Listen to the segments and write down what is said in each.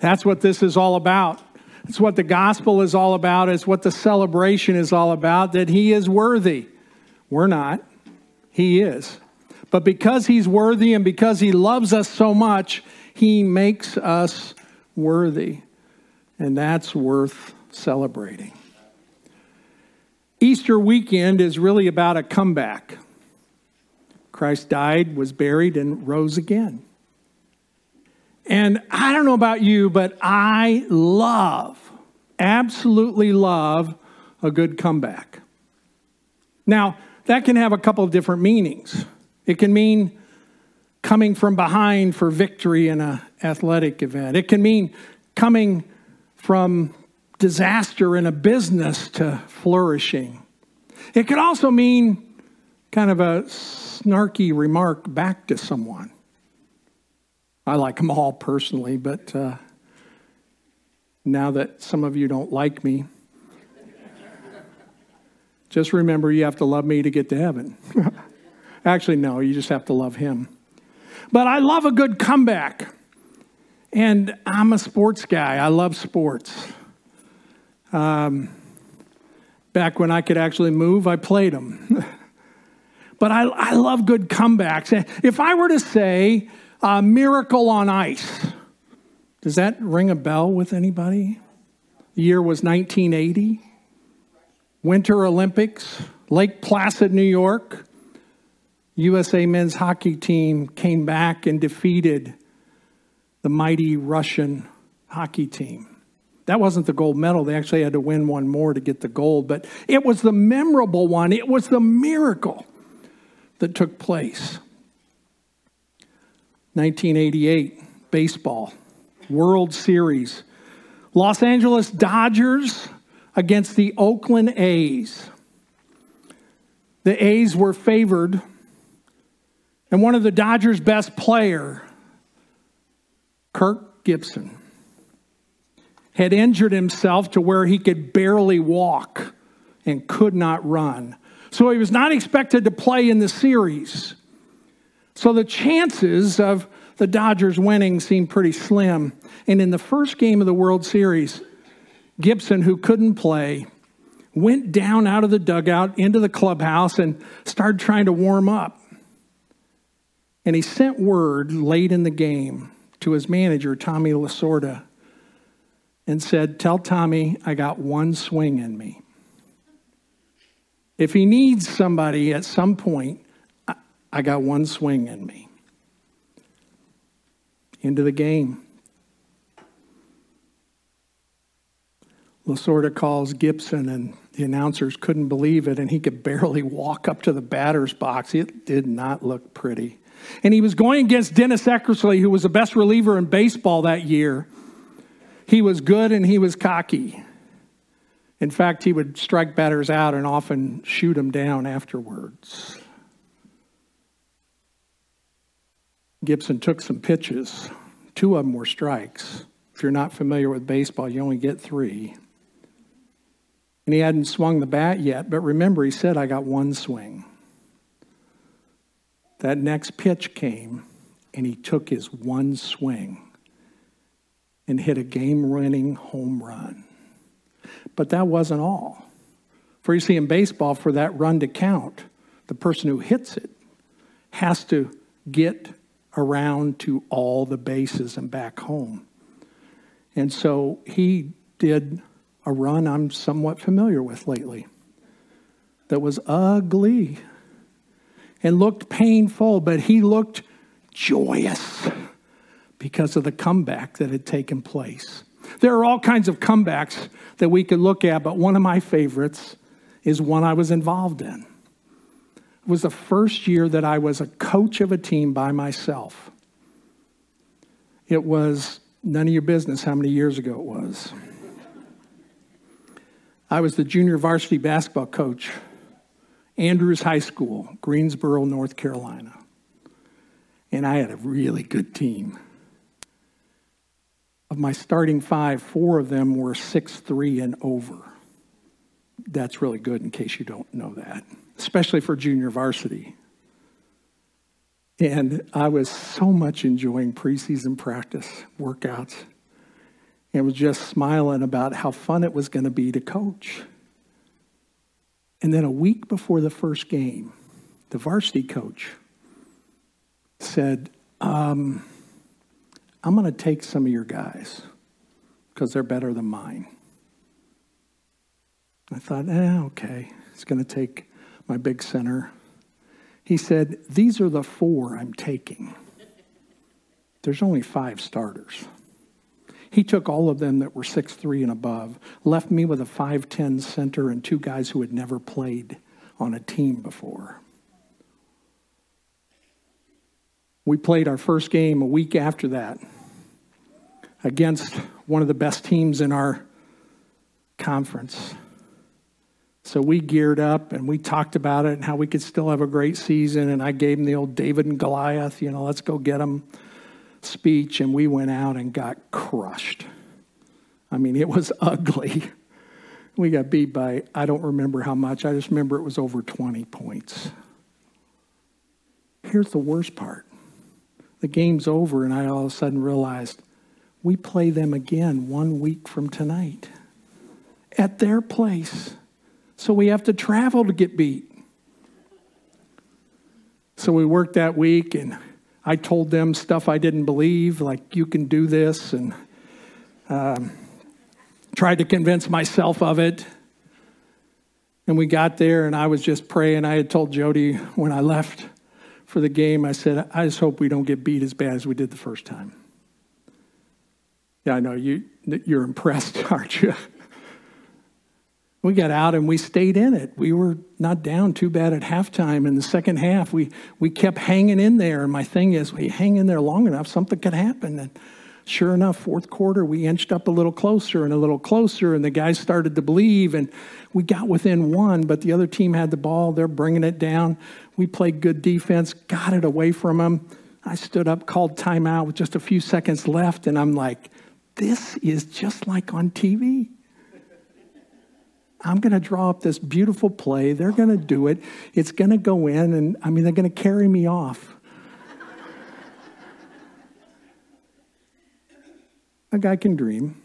That's what this is all about. It's what the gospel is all about. It's what the celebration is all about that he is worthy. We're not, he is. But because he's worthy and because he loves us so much, he makes us worthy. And that's worth celebrating. Easter weekend is really about a comeback. Christ died, was buried, and rose again. And I don't know about you, but I love, absolutely love a good comeback. Now, that can have a couple of different meanings. It can mean coming from behind for victory in an athletic event, it can mean coming from disaster in a business to flourishing. It could also mean kind of a snarky remark back to someone. I like them all personally, but uh, now that some of you don't like me, just remember you have to love me to get to heaven. Actually, no, you just have to love him. But I love a good comeback. And I'm a sports guy. I love sports. Um, back when I could actually move, I played them. but I, I love good comebacks. If I were to say uh, Miracle on Ice, does that ring a bell with anybody? The year was 1980. Winter Olympics, Lake Placid, New York. USA men's hockey team came back and defeated the mighty Russian hockey team. That wasn't the gold medal. They actually had to win one more to get the gold, but it was the memorable one. It was the miracle that took place. 1988, baseball, World Series. Los Angeles Dodgers against the Oakland A's. The A's were favored, and one of the Dodgers' best player, Kirk Gibson, had injured himself to where he could barely walk and could not run. So he was not expected to play in the series. So the chances of the Dodgers winning seemed pretty slim. And in the first game of the World Series, Gibson, who couldn't play, went down out of the dugout into the clubhouse and started trying to warm up. And he sent word late in the game to his manager, Tommy Lasorda, and said, Tell Tommy I got one swing in me. If he needs somebody at some point, I got one swing in me. Into the game. Lasorda calls Gibson, and the announcers couldn't believe it, and he could barely walk up to the batter's box. It did not look pretty. And he was going against Dennis Eckersley, who was the best reliever in baseball that year. He was good and he was cocky. In fact, he would strike batters out and often shoot them down afterwards. Gibson took some pitches. Two of them were strikes. If you're not familiar with baseball, you only get three. And he hadn't swung the bat yet, but remember, he said, I got one swing. That next pitch came, and he took his one swing and hit a game winning home run. But that wasn't all. For you see, in baseball, for that run to count, the person who hits it has to get around to all the bases and back home. And so he did a run I'm somewhat familiar with lately that was ugly and looked painful, but he looked joyous because of the comeback that had taken place. There are all kinds of comebacks that we could look at, but one of my favorites is one I was involved in. Was the first year that I was a coach of a team by myself. It was none of your business how many years ago it was. I was the junior varsity basketball coach, Andrews High School, Greensboro, North Carolina. And I had a really good team. Of my starting five, four of them were six three and over. That's really good in case you don't know that, especially for junior varsity. And I was so much enjoying preseason practice workouts. and was just smiling about how fun it was going to be to coach. And then a week before the first game, the varsity coach said, um, I'm going to take some of your guys because they're better than mine. I thought, eh, okay, it's going to take my big center. He said, These are the four I'm taking. There's only five starters. He took all of them that were six three and above, left me with a 5'10 center and two guys who had never played on a team before. We played our first game a week after that against one of the best teams in our conference. So we geared up and we talked about it and how we could still have a great season. And I gave them the old David and Goliath, you know, let's go get them speech. And we went out and got crushed. I mean, it was ugly. We got beat by, I don't remember how much. I just remember it was over 20 points. Here's the worst part the game's over, and I all of a sudden realized we play them again one week from tonight at their place. So we have to travel to get beat. So we worked that week, and I told them stuff I didn't believe, like you can do this, and um, tried to convince myself of it. And we got there, and I was just praying. I had told Jody when I left for the game, I said, I just hope we don't get beat as bad as we did the first time. Yeah, I know you, you're impressed, aren't you? We got out and we stayed in it. We were not down too bad at halftime. In the second half, we, we kept hanging in there. And my thing is, we hang in there long enough, something could happen. And sure enough, fourth quarter, we inched up a little closer and a little closer, and the guys started to believe. And we got within one, but the other team had the ball. They're bringing it down. We played good defense, got it away from them. I stood up, called timeout with just a few seconds left, and I'm like, this is just like on TV. I'm going to draw up this beautiful play. They're going to do it. It's going to go in, and I mean, they're going to carry me off. a guy can dream.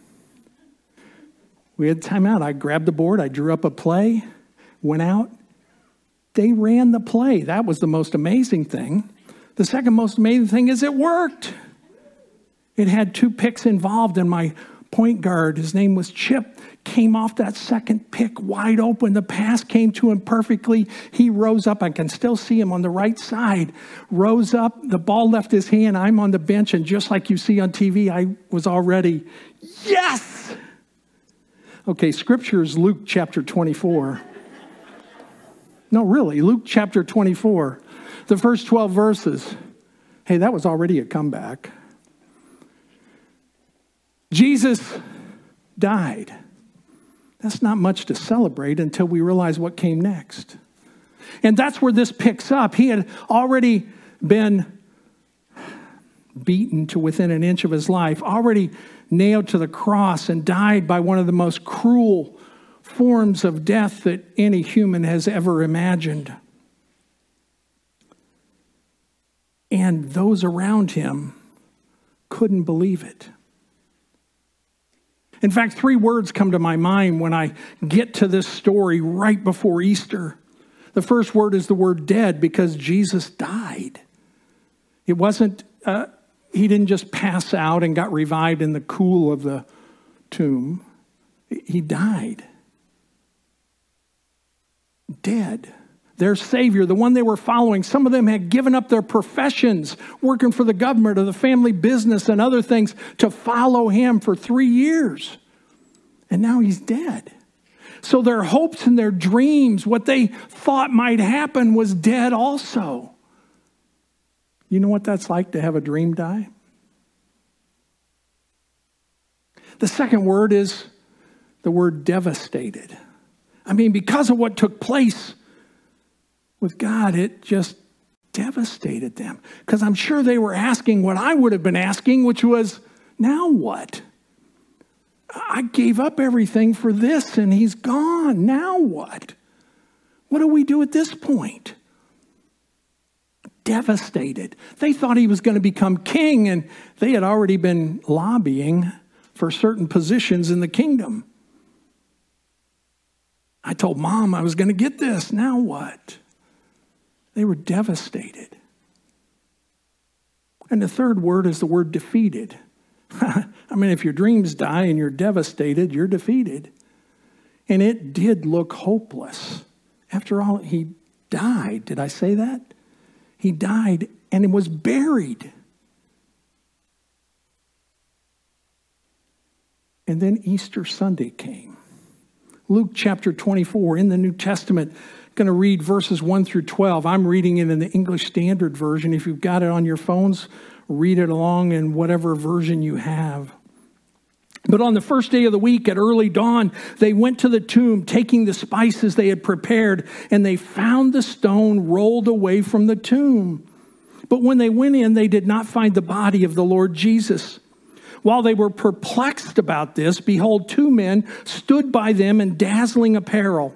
We had time out. I grabbed the board, I drew up a play, went out. They ran the play. That was the most amazing thing. The second most amazing thing is it worked. It had two picks involved, and my point guard, his name was Chip, came off that second pick wide open. The pass came to him perfectly. He rose up. I can still see him on the right side. Rose up. The ball left his hand. I'm on the bench, and just like you see on TV, I was already, yes! Okay, scripture is Luke chapter 24. No, really, Luke chapter 24, the first 12 verses. Hey, that was already a comeback. Jesus died. That's not much to celebrate until we realize what came next. And that's where this picks up. He had already been beaten to within an inch of his life, already nailed to the cross, and died by one of the most cruel forms of death that any human has ever imagined. And those around him couldn't believe it. In fact, three words come to my mind when I get to this story right before Easter. The first word is the word dead because Jesus died. It wasn't, uh, he didn't just pass out and got revived in the cool of the tomb, he died. Dead their Savior, the one they were following. Some of them had given up their professions, working for the government or the family business and other things to follow Him for three years. And now He's dead. So their hopes and their dreams, what they thought might happen, was dead also. You know what that's like to have a dream die? The second word is the word devastated. I mean, because of what took place with God, it just devastated them. Because I'm sure they were asking what I would have been asking, which was, now what? I gave up everything for this and he's gone. Now what? What do we do at this point? Devastated. They thought he was going to become king and they had already been lobbying for certain positions in the kingdom. I told mom I was going to get this. Now what? They were devastated. And the third word is the word defeated. I mean, if your dreams die and you're devastated, you're defeated. And it did look hopeless. After all, he died. Did I say that? He died and he was buried. And then Easter Sunday came. Luke chapter 24 in the New Testament, going to read verses 1 through 12. I'm reading it in the English Standard Version. If you've got it on your phones, read it along in whatever version you have. But on the first day of the week at early dawn, they went to the tomb, taking the spices they had prepared, and they found the stone rolled away from the tomb. But when they went in, they did not find the body of the Lord Jesus. While they were perplexed about this, behold, two men stood by them in dazzling apparel.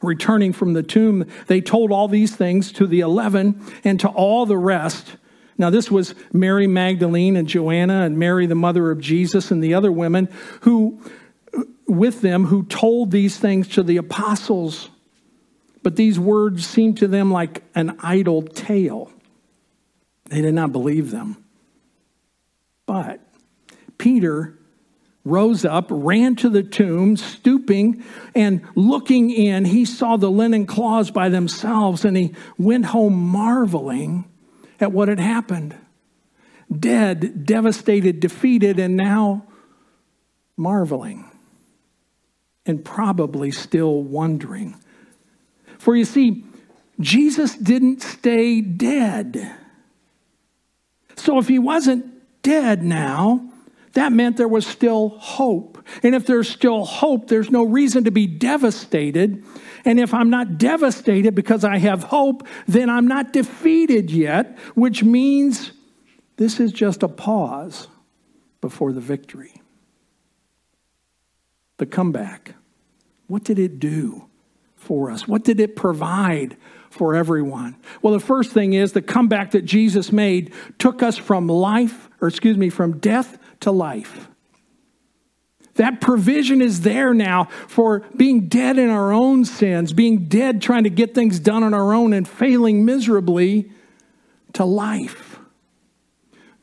Returning from the tomb, they told all these things to the eleven and to all the rest. Now, this was Mary Magdalene and Joanna and Mary, the mother of Jesus, and the other women who, with them, who told these things to the apostles. But these words seemed to them like an idle tale. They did not believe them. But Peter rose up, ran to the tomb, stooping and looking in. He saw the linen cloths by themselves, and he went home marveling at what had happened. Dead, devastated, defeated, and now marveling and probably still wondering. For you see, Jesus didn't stay dead. So if he wasn't dead now, that meant there was still hope. And if there's still hope, there's no reason to be devastated. And if I'm not devastated because I have hope, then I'm not defeated yet, which means this is just a pause before the victory. The comeback. What did it do for us? What did it provide for everyone? Well, the first thing is the comeback that Jesus made took us from life, or excuse me, from death to life. That provision is there now for being dead in our own sins, being dead trying to get things done on our own and failing miserably to life.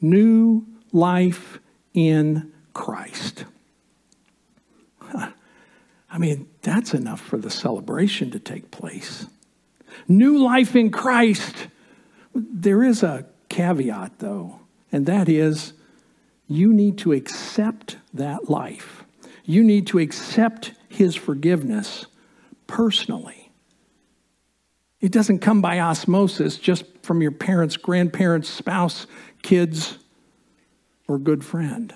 New life in Christ. I mean, that's enough for the celebration to take place. New life in Christ. There is a caveat, though, and that is you need to accept that life. You need to accept his forgiveness personally. It doesn't come by osmosis just from your parents, grandparents, spouse, kids, or good friend.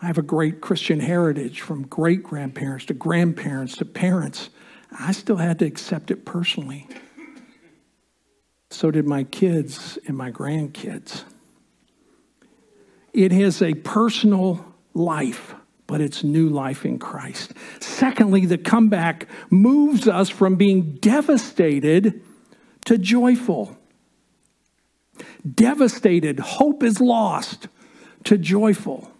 I have a great Christian heritage from great grandparents to grandparents to parents. I still had to accept it personally. So did my kids and my grandkids. It has a personal life, but it's new life in Christ. Secondly, the comeback moves us from being devastated to joyful. Devastated, hope is lost, to joyful.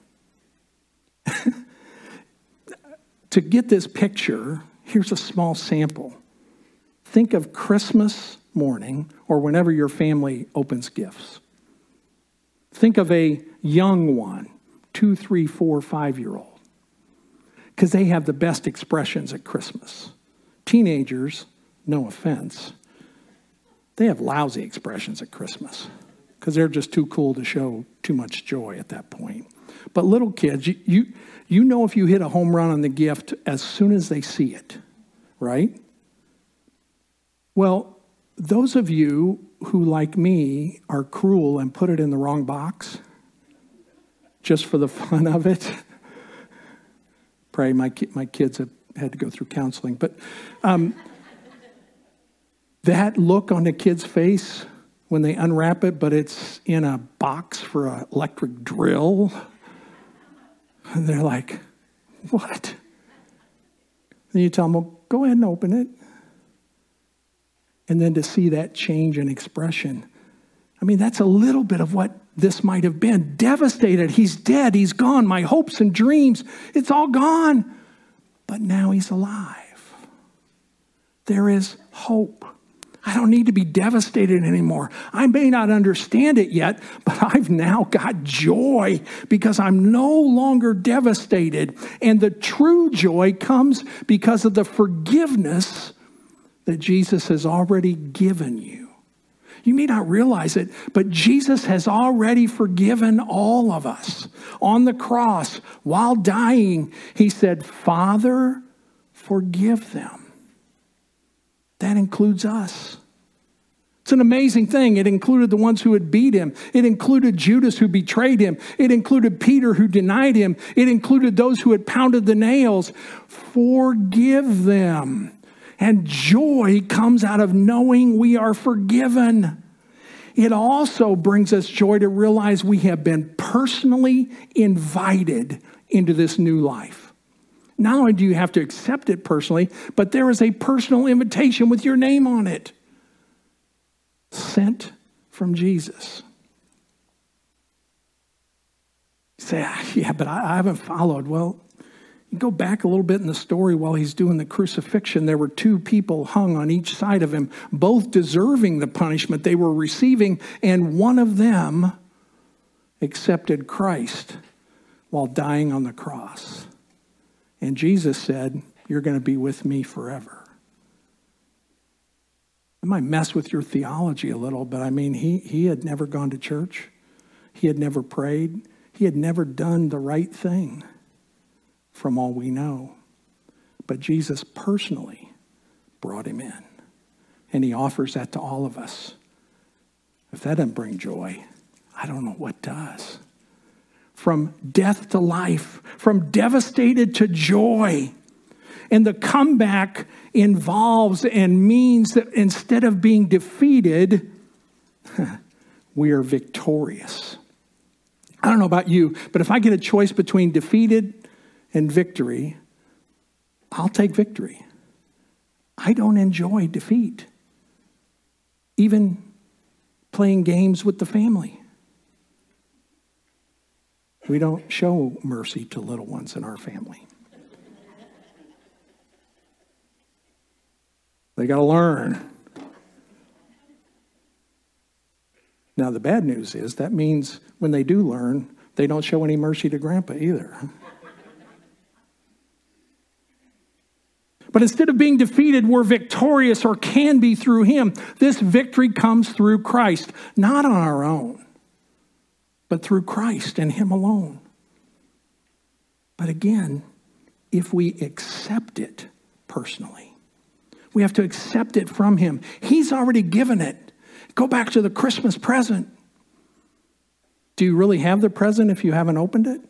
to get this picture, here's a small sample. Think of Christmas morning or whenever your family opens gifts. Think of a young one, two, three, four, five year old, because they have the best expressions at Christmas. Teenagers, no offense, they have lousy expressions at Christmas because they're just too cool to show too much joy at that point. But little kids, you, you, you know if you hit a home run on the gift as soon as they see it, right? Well, those of you who, like me, are cruel and put it in the wrong box, just for the fun of it. Pray, my, my kids have had to go through counseling. But um, that look on the kid's face when they unwrap it, but it's in a box for an electric drill. And they're like, what? Then you tell them, well, go ahead and open it. And then to see that change in expression. I mean, that's a little bit of what this might have been. Devastated. He's dead. He's gone. My hopes and dreams, it's all gone. But now he's alive. There is hope. I don't need to be devastated anymore. I may not understand it yet, but I've now got joy because I'm no longer devastated. And the true joy comes because of the forgiveness that Jesus has already given you. You may not realize it, but Jesus has already forgiven all of us. On the cross, while dying, he said, Father, forgive them. That includes us. It's an amazing thing. It included the ones who had beat him. It included Judas who betrayed him. It included Peter who denied him. It included those who had pounded the nails. Forgive them. And joy comes out of knowing we are forgiven. It also brings us joy to realize we have been personally invited into this new life. Not only do you have to accept it personally, but there is a personal invitation with your name on it. Sent from Jesus. You say, ah, yeah, but I haven't followed. Well, go back a little bit in the story while he's doing the crucifixion. There were two people hung on each side of him, both deserving the punishment they were receiving, and one of them accepted Christ while dying on the cross. And Jesus said, You're going to be with me forever. I might mess with your theology a little, but I mean, he, he had never gone to church, he had never prayed, he had never done the right thing, from all we know. But Jesus personally brought him in, and he offers that to all of us. If that doesn't bring joy, I don't know what does from death to life, from devastated to joy. And the comeback involves and means that instead of being defeated, we are victorious. I don't know about you, but if I get a choice between defeated and victory, I'll take victory. I don't enjoy defeat, even playing games with the family. We don't show mercy to little ones in our family. They got to learn. Now, the bad news is that means when they do learn, they don't show any mercy to grandpa either. But instead of being defeated, we're victorious or can be through him. This victory comes through Christ, not on our own but through Christ and Him alone. But again, if we accept it personally, we have to accept it from Him. He's already given it. Go back to the Christmas present. Do you really have the present if you haven't opened it?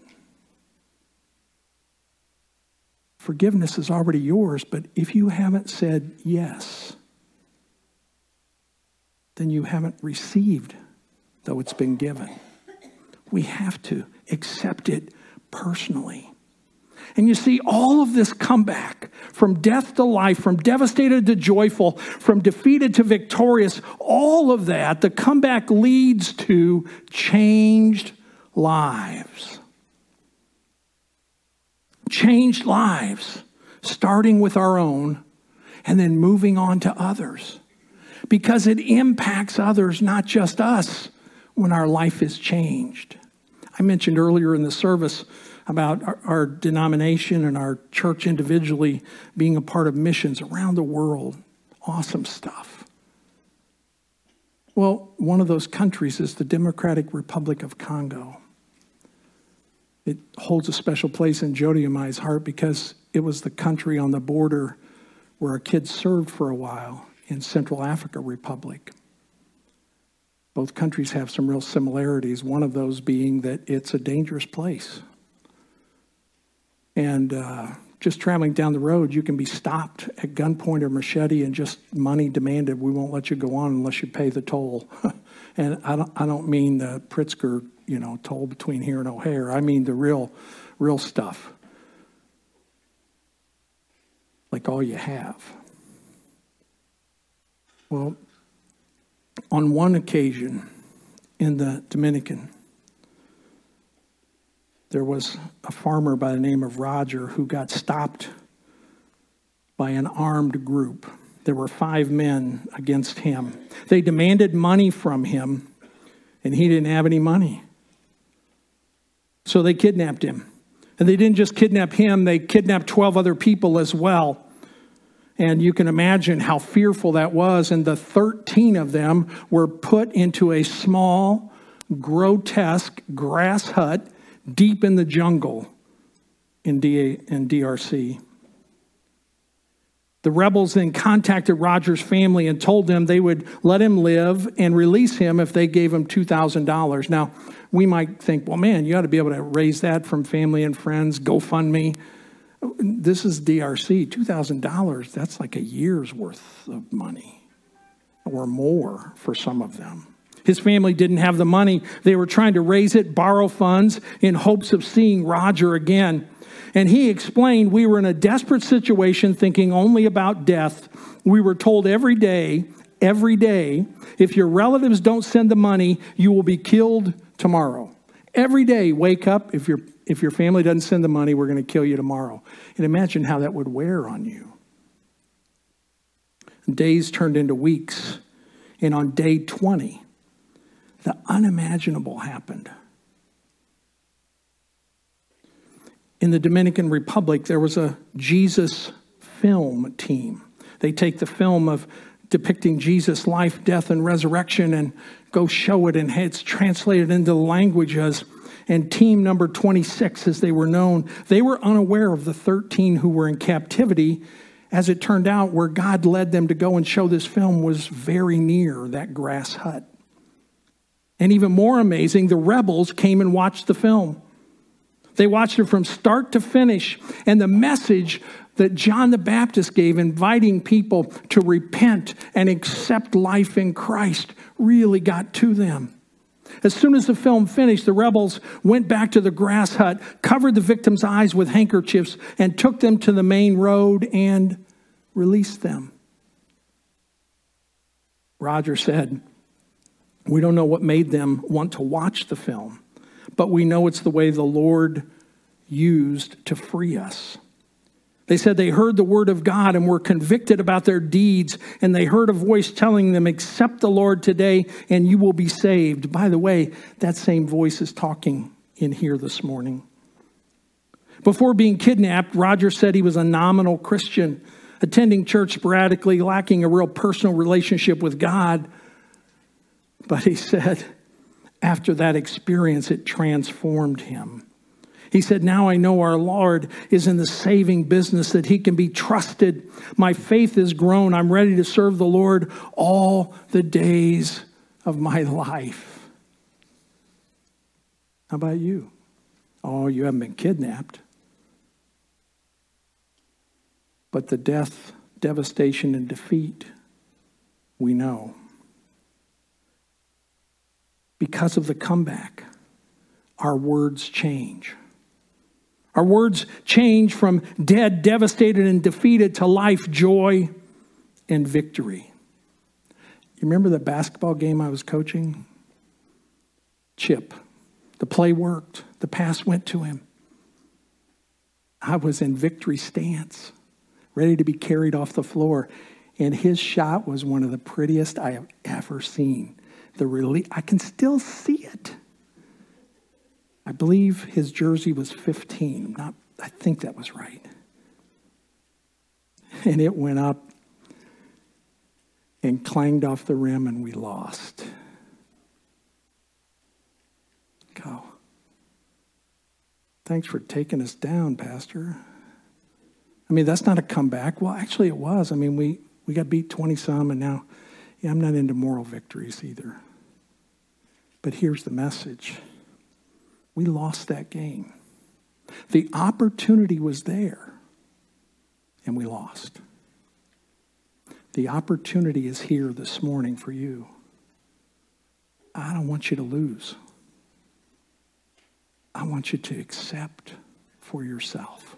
Forgiveness is already yours, but if you haven't said yes, then you haven't received, though it's been given we have to accept it personally. And you see, all of this comeback from death to life, from devastated to joyful, from defeated to victorious, all of that, the comeback leads to changed lives. Changed lives, starting with our own and then moving on to others. Because it impacts others, not just us, when our life is changed. I mentioned earlier in the service about our, our, denomination and our church individually being a part of missions around the world. Awesome stuff. Well, one of those countries is the Democratic Republic of Congo. It holds a special place in Jody and my heart because it was the country on the border where our kids served for a while in Central Africa Republic. Both countries have some real similarities, one of those being that it's a dangerous place. And uh, just traveling down the road, you can be stopped at gunpoint or machete and just money demanded. We won't let you go on unless you pay the toll. and I don't, I don't mean the Pritzker, you know, toll between here and O'Hare. I mean the real, real stuff. Like all you have. Well, on one occasion in the Dominican, there was a farmer by the name of Roger who got stopped by an armed group. There were five men against him. They demanded money from him, and he didn't have any money. So they kidnapped him. And they didn't just kidnap him, they kidnapped 12 other people as well. And you can imagine how fearful that was. And the 13 of them were put into a small, grotesque grass hut deep in the jungle in, D- in DRC. The rebels then contacted Roger's family and told them they would let him live and release him if they gave him $2,000. Now, we might think, well, man, you ought to be able to raise that from family and friends, GoFundMe. This is DRC, $2,000, that's like a year's worth of money or more for some of them. His family didn't have the money. They were trying to raise it, borrow funds in hopes of seeing Roger again. And he explained we were in a desperate situation, thinking only about death. We were told every day, every day, if your relatives don't send the money, you will be killed tomorrow. Every day, wake up. If, your if your family doesn't send the money, we're going to kill you tomorrow. And imagine how that would wear on you. Days turned into weeks. And on day 20, the unimaginable happened. In the Dominican Republic, there was a Jesus film team. They take the film of depicting Jesus' life, death, and resurrection and go show it, and it's translated into languages. And team number 26, as they were known, they were unaware of the 13 who were in captivity. As it turned out, where God led them to go and show this film was very near that grass hut. And even more amazing, the rebels came and watched the film. They watched it from start to finish. And the message that John the Baptist gave, inviting people to repent and accept life in Christ, really got to them. As soon as the film finished, the rebels went back to the grass hut, covered the victims' eyes with handkerchiefs, and took them to the main road and released them. Roger said, we don't know what made them want to watch the film, but we know it's the way the Lord used to free us. They said they heard the word of God and were convicted about their deeds, and they heard a voice telling them, Accept the Lord today, and you will be saved. By the way, that same voice is talking in here this morning. Before being kidnapped, Roger said he was a nominal Christian, attending church sporadically, lacking a real personal relationship with God. But he said, after that experience, it transformed him. He said, Now I know our Lord is in the saving business, that he can be trusted. My faith has grown. I'm ready to serve the Lord all the days of my life. How about you? Oh, you haven't been kidnapped. But the death, devastation, and defeat, we know because of the comeback, our words change. Our words change from dead, devastated, and defeated to life, joy, and victory. You remember the basketball game I was coaching? Chip. The play worked, the pass went to him. I was in victory stance, ready to be carried off the floor. And his shot was one of the prettiest I have ever seen the relief. I can still see it. I believe his jersey was 15. Not, I think that was right. And it went up and clanged off the rim, and we lost. Go. Thanks for taking us down, Pastor. I mean, that's not a comeback. Well, actually, it was. I mean, we, we got beat 20 some, and now, yeah, I'm not into moral victories either. But here's the message we lost that game. The opportunity was there, and we lost. The opportunity is here this morning for you. I don't want you to lose. I want you to accept for yourself.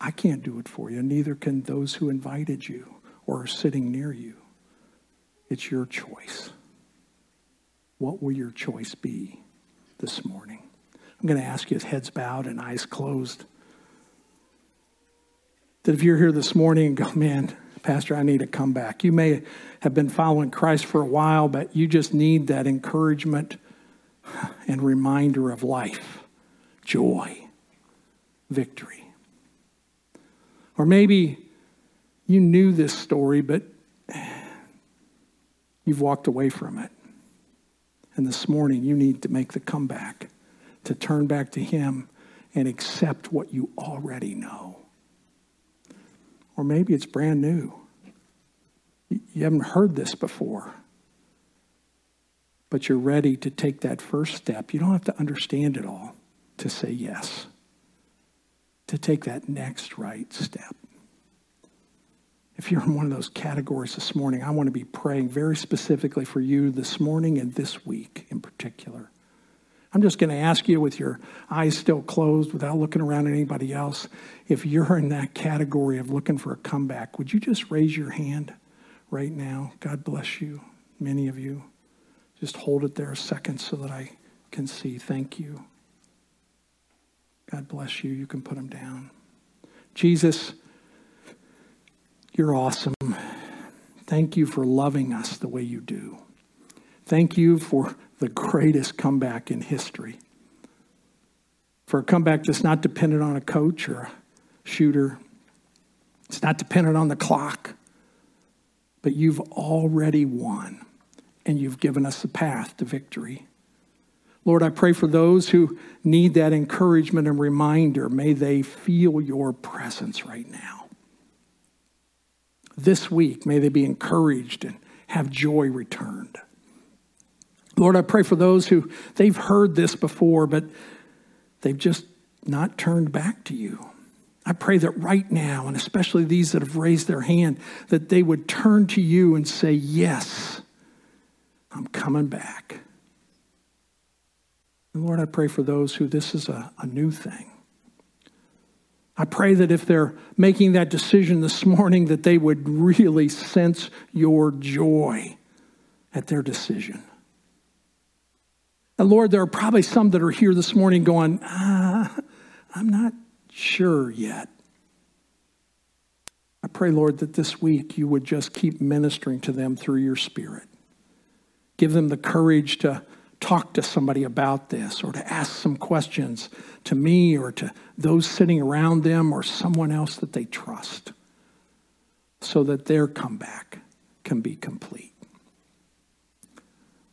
I can't do it for you, neither can those who invited you or are sitting near you. It's your choice. What will your choice be this morning? I'm going to ask you, with heads bowed and eyes closed, that if you're here this morning and go, man, Pastor, I need to come back. You may have been following Christ for a while, but you just need that encouragement and reminder of life, joy, victory. Or maybe you knew this story, but you've walked away from it. And this morning, you need to make the comeback, to turn back to Him and accept what you already know. Or maybe it's brand new. You haven't heard this before. But you're ready to take that first step. You don't have to understand it all to say yes, to take that next right step. If you're in one of those categories this morning, I want to be praying very specifically for you this morning and this week in particular. I'm just going to ask you, with your eyes still closed, without looking around at anybody else, if you're in that category of looking for a comeback, would you just raise your hand right now? God bless you, many of you. Just hold it there a second so that I can see. Thank you. God bless you. You can put them down. Jesus, you're awesome. Thank you for loving us the way you do. Thank you for the greatest comeback in history. For a comeback that's not dependent on a coach or a shooter, it's not dependent on the clock, but you've already won and you've given us the path to victory. Lord, I pray for those who need that encouragement and reminder. May they feel your presence right now. This week, may they be encouraged and have joy returned. Lord, I pray for those who they've heard this before, but they've just not turned back to you. I pray that right now, and especially these that have raised their hand, that they would turn to you and say, Yes, I'm coming back. And Lord, I pray for those who this is a, a new thing. I pray that if they're making that decision this morning, that they would really sense your joy at their decision. And Lord, there are probably some that are here this morning going, ah, I'm not sure yet. I pray, Lord, that this week you would just keep ministering to them through your Spirit. Give them the courage to talk to somebody about this or to ask some questions to me or to those sitting around them or someone else that they trust so that their comeback can be complete.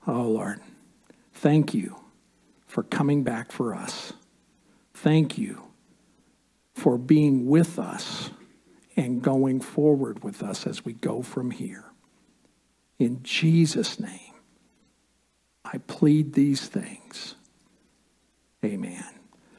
Oh, Lord. Thank you for coming back for us. Thank you for being with us and going forward with us as we go from here. In Jesus' name, I plead these things. Amen.